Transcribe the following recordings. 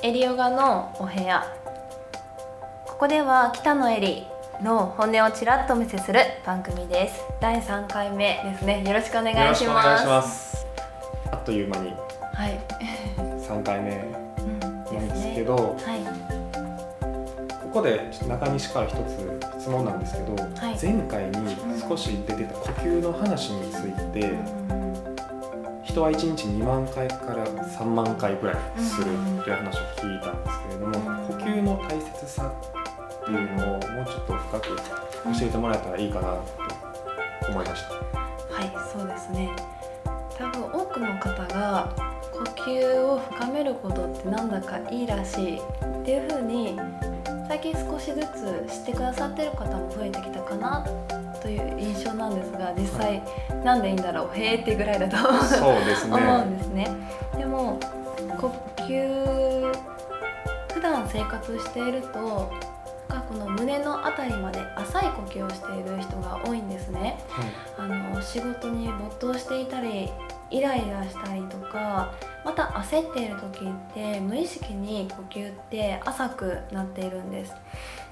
エリヨガのお部屋。ここでは北野エリの本音をちらっとお見せする番組です。第3回目ですね。よろしくお願いします。あっという間にはい、3回目うん、なんですけね。ど、はい。ここで中西から一つ質問なんですけど、はい。前回に少し出てた呼吸の話について、うん人は1日2万回から3万回ぐらいするという話を聞いたんですけれども、うん呼吸の大切さっていうのをもうちょっと深く教えてもらえたらいいかなと思いました。はいそうですね多分多くの方が呼吸を深めることってなんだかいいらしいっていう風に最近少しずつ知ってくださってる方も増えてきたかなという印象なんですが実際なんでいいんだろうへーってぐらいだとそうですね。思うんですね。でも呼吸普段生活しているとかこの胸の辺りまで浅い呼吸をしている人が多いんですね。はい。あの仕事に没頭していたりイライラしたりとかまた焦っている時って無意識に呼吸って浅くなっているんです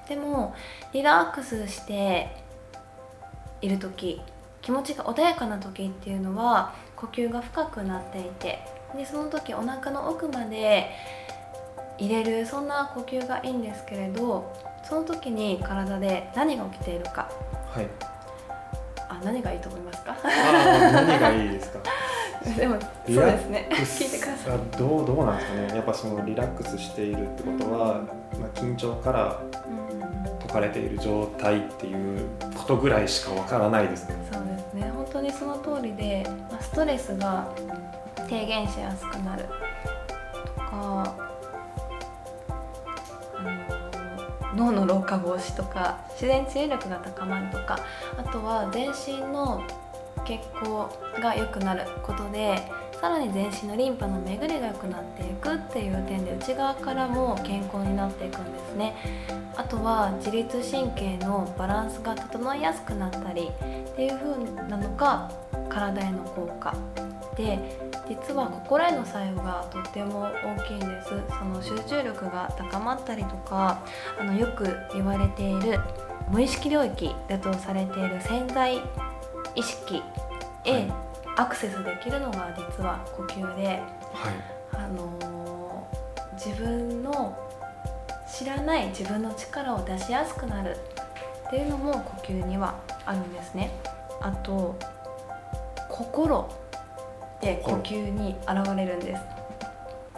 でもリラックスしている時気持ちが穏やかな時っていうのは呼吸が深くなっていてでその時お腹の奥まで入れるそんな呼吸がいいんですけれどその時に体で何が起きているかはい。あ何がいいと思いますか？何がいいですか？でもそうリラですね。ックス聞いてください。あどうどうなんですかね。やっぱそのリラックスしているってことは、まあ緊張から解かれている状態っていうことぐらいしかわからないですね。そうですね。本当にその通りで、まあ、ストレスが低減しやすくなるとかあの脳の老化防止とか自然治癒力が高まるとかあとは全身の血行が良くなることでさらに全身のリンパの巡りが良くなっていくっていう点で内側からも健康になっていくんですね。あとは自律神経のバランスが整いやすくなったりっていう風なのが体への効果。で実は心への作用がとっても大きいんです。その集中力が高まったりとかあのよく言われている無意識領域だとされている潜在意識へはいアクセスできるのが実は呼吸で、はい。あのー自分の知らない自分の力を出しやすくなるっていうのも呼吸にはあるんですね。あと心で呼吸に現れるんです。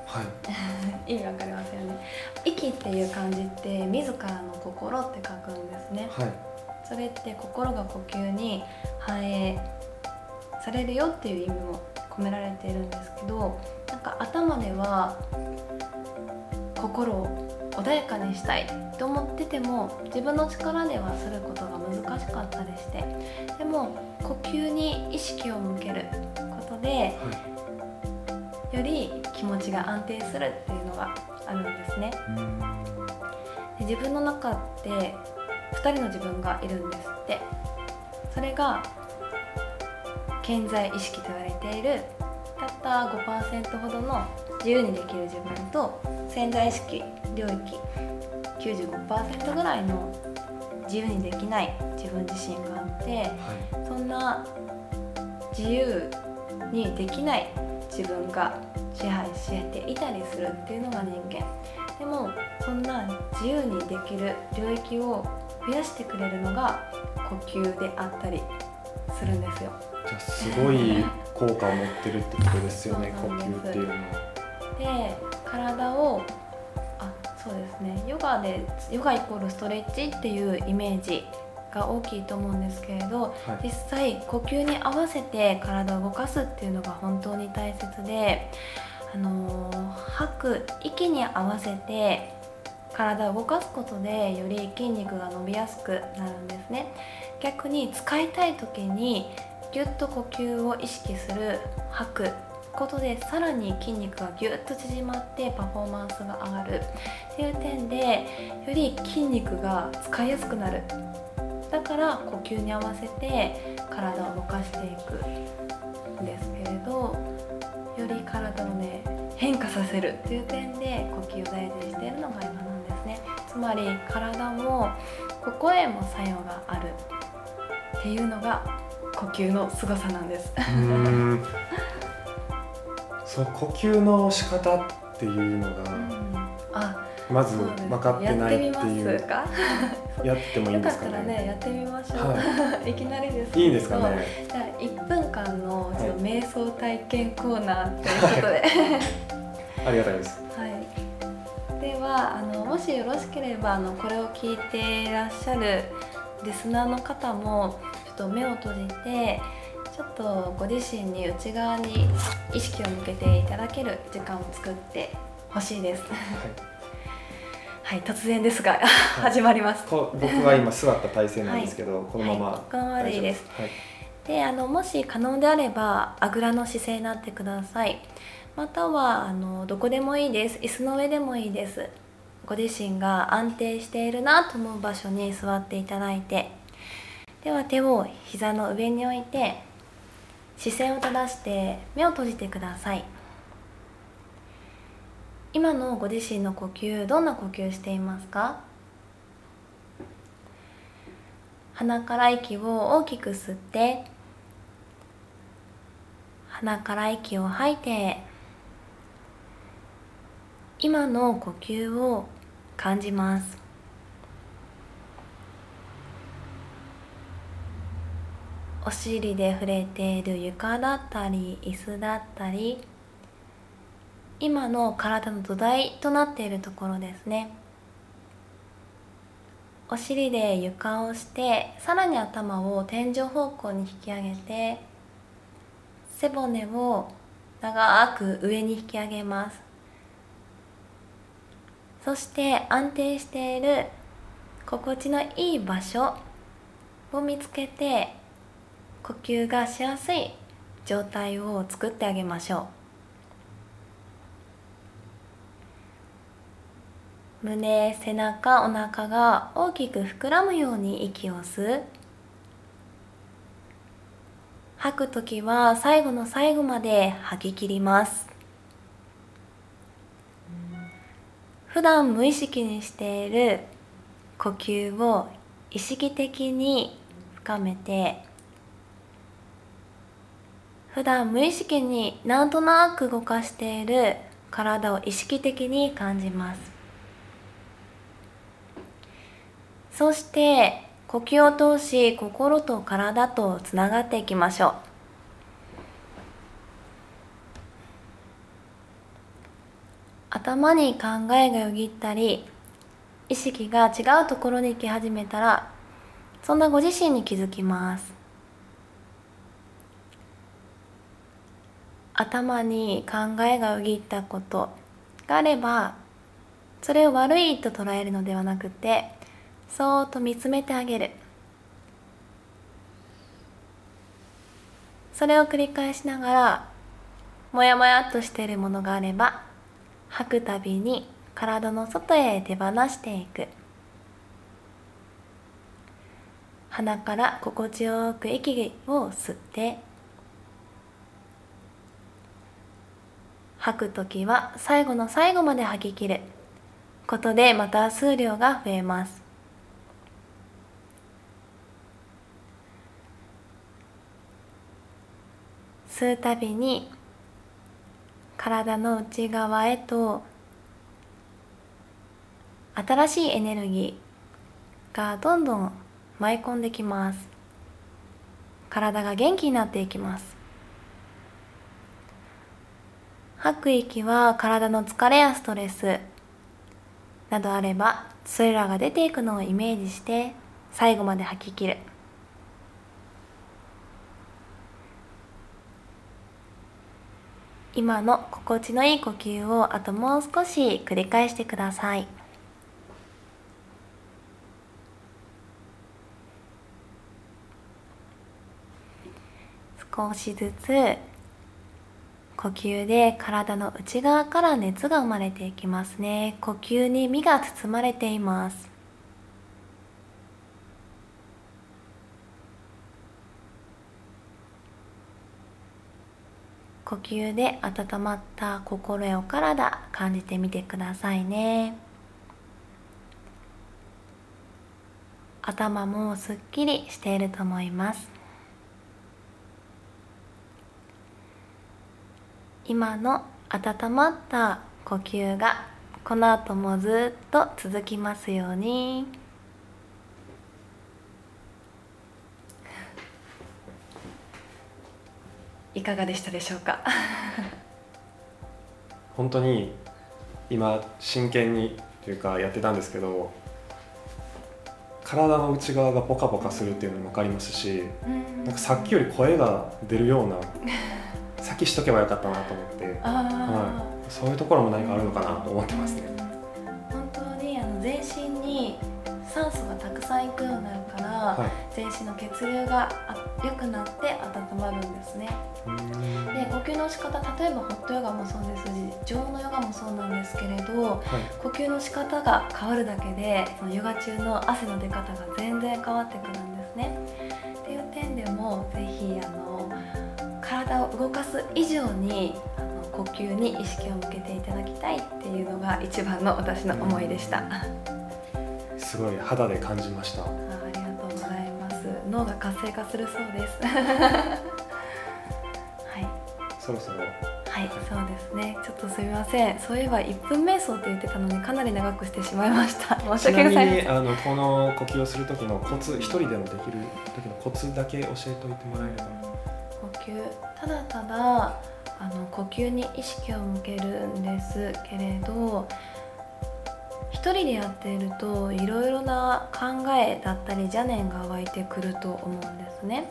はい。意味わかりますよね。息っていう漢字って自らの心って書くんですね。はい。それって心が呼吸に反映されるよっていう意味も込められているんですけどなんか頭では心を穏やかにしたいと思ってても自分の力ではすることが難しかったりしてでも呼吸に意識を向けることでより気持ちが安定するっていうのがあるんですね。で自分の中って2人の自分がいるんですってそれが健在意識と言われているたった5%ほどの自由にできる自分と潜在意識領域95%ぐらいの自由にできない自分自身があってはい。そんな自由にできない自分が支配していたりするっていうのが人間でもそんな自由にできる領域を増やしてくれるのが呼吸であったりするんですよじゃあすごい効果を持ってるってことですよね。呼吸っていうのは。で体をあそうですねヨガでヨガイコールストレッチっていうイメージが大きいと思うんですけれどはい。実際呼吸に合わせて体を動かすっていうのが本当に大切で、あのー吐く息に合わせて体を動かすことでより筋肉が伸びやすくなるんですね。逆に使いたい時にぎゅっと呼吸を意識する吐くことでさらに筋肉がぎゅっと縮まってパフォーマンスが上がる。っていう点でより筋肉が使いやすくなる。だから呼吸に合わせて体を動かしていくんですけれどより体をね変化させるっていう点で呼吸を大事にしているのが今なんですつまり体もここへも作用があるっていうのが呼吸の凄さなんです。うん。そう呼吸の仕方っていうのが、あまず分かってないってやってみいうますか？やってもいいよかったらねやってみましょう、、はい。きなりですけど。いいんですかね？じゃあ1分間のちょ瞑想体験コーナーということで、ありがたいですはあのもしよろしければあのこれを聞いていらっしゃるリスナーの方もちょっと目を閉じてちょっとご自身に内側に意識を向けていただける時間を作ってほしいです。はい、突然ですが始まります。僕は今座った体勢なんですけど、このまま、はいこのままでいいですはい、であのもし可能であればあぐらの姿勢になってくださいまたはあのどこでもいいです。椅子の上でもいいです。ご自身が安定しているなと思う場所に座っていただいて。では手を膝の上に置いて視線を正して目を閉じてください。今のご自身の呼吸どんな呼吸していますか？鼻から息を大きく吸って鼻から息を吐いて今の呼吸を感じます。お尻で触れている床だったり椅子だったり今の体の土台となっているところですね。お尻で床をしてさらに頭を天井方向に引き上げて背骨を長く上に引き上げます。そして安定している心地のいい場所を見つけて呼吸がしやすい状態を作ってあげましょう。胸背中お腹が大きく膨らむように息を吸う。吐く時は最後の最後まで吐き切ります。普段無意識にしている呼吸を意識的に深めて普段無意識になんとなく動かしている体を意識的に感じます。そして呼吸を通し心と体とつながっていきましょう。頭に考えがよぎったり意識が違うところに行き始めたらそんなご自身に気づきます。頭に考えがよぎったことがあればそれを悪いと捉えるのではなくてそーっと見つめてあげる。それを繰り返しながらもやもやっとしているものがあれば吐くたびに体の外へ手放していく。鼻から心地よく息を吸って。吐く時は最後の最後まで吐き切る。ことでまた数量が増えます。吸うたびに体の内側へと新しいエネルギーがどんどん舞い込んできます。体が元気になっていきます。吐く息は体の疲れやストレスなどあればそれらが出ていくのをイメージして最後まで吐き切る。今の心地のいい呼吸をあともう少し繰り返してください。少しずつ呼吸で体の内側から熱が生まれていきますね。呼吸に身が包まれています。呼吸で温まった心やお体感じてみてくださいね頭もすっきりしていると思います今の温まった呼吸がこの後もずっと続きますように。いかがでしたでしょうか？本当に今真剣にというかやってたんですけど体の内側がポカポカするっていうのも分かりますしなんかさっきより声が出るような先しとけばよかったなと思って、はい、そういうところも何かあるのかなと思ってますね。本当にあの全身に酸素がたくさんいくようになるから、はい、全身の血流が良くなって温まるんですね。で呼吸の仕方例えばホットヨガもそうですし常温のヨガもそうなんですけれど、はい、呼吸の仕方が変わるだけでそのヨガ中の汗の出方が全然変わってくるんですね。っていう点でもぜひあの体を動かす以上に呼吸に意識を向けていただきたいっていうのが一番の私の思いでした。すごい肌で感じました。ありがとうございます。脳が活性化するそうです。そろそろ。はいそうですね。ちょっとすみません。そういえば1分瞑想って言ってたのにかなり長くしてしまいました。申し訳ございません。あのこの呼吸をする時のコツ一人でもできる時のコツだけ教えておいてもらえれば。呼吸。ただただあの呼吸に意識を向けるんですけれど一人でやっているといろいろな考えだったり邪念が湧いてくると思うんですね。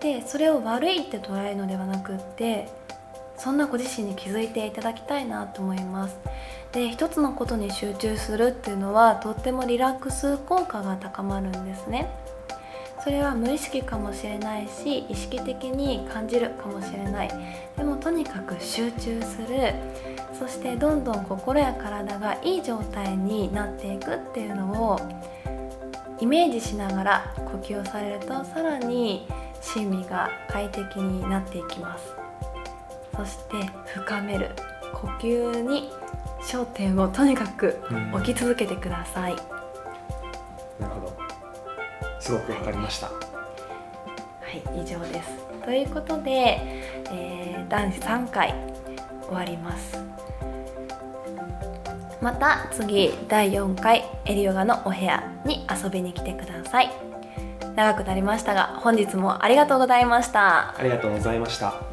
でそれを悪いって捉えるのではなくってそんなご自身に気づいていただきたいなと思います。で一つのことに集中するっていうのはとってもリラックス効果が高まるんですね。それは無意識かもしれないし意識的に感じるかもしれない。でもとにかく集中する。そしてどんどん心や体がいい状態になっていくっていうのをイメージしながら呼吸をされるとさらに心身が快適になっていきます。そして深める。呼吸に焦点をとにかく置き続けてください、なるほど。すごくわかりました。はい以上です。ということで、えー、男子3回終わりますまた次第4回エリヨガのお部屋に遊びに来てください。長くなりましたが本日もありがとうございました。ありがとうございました。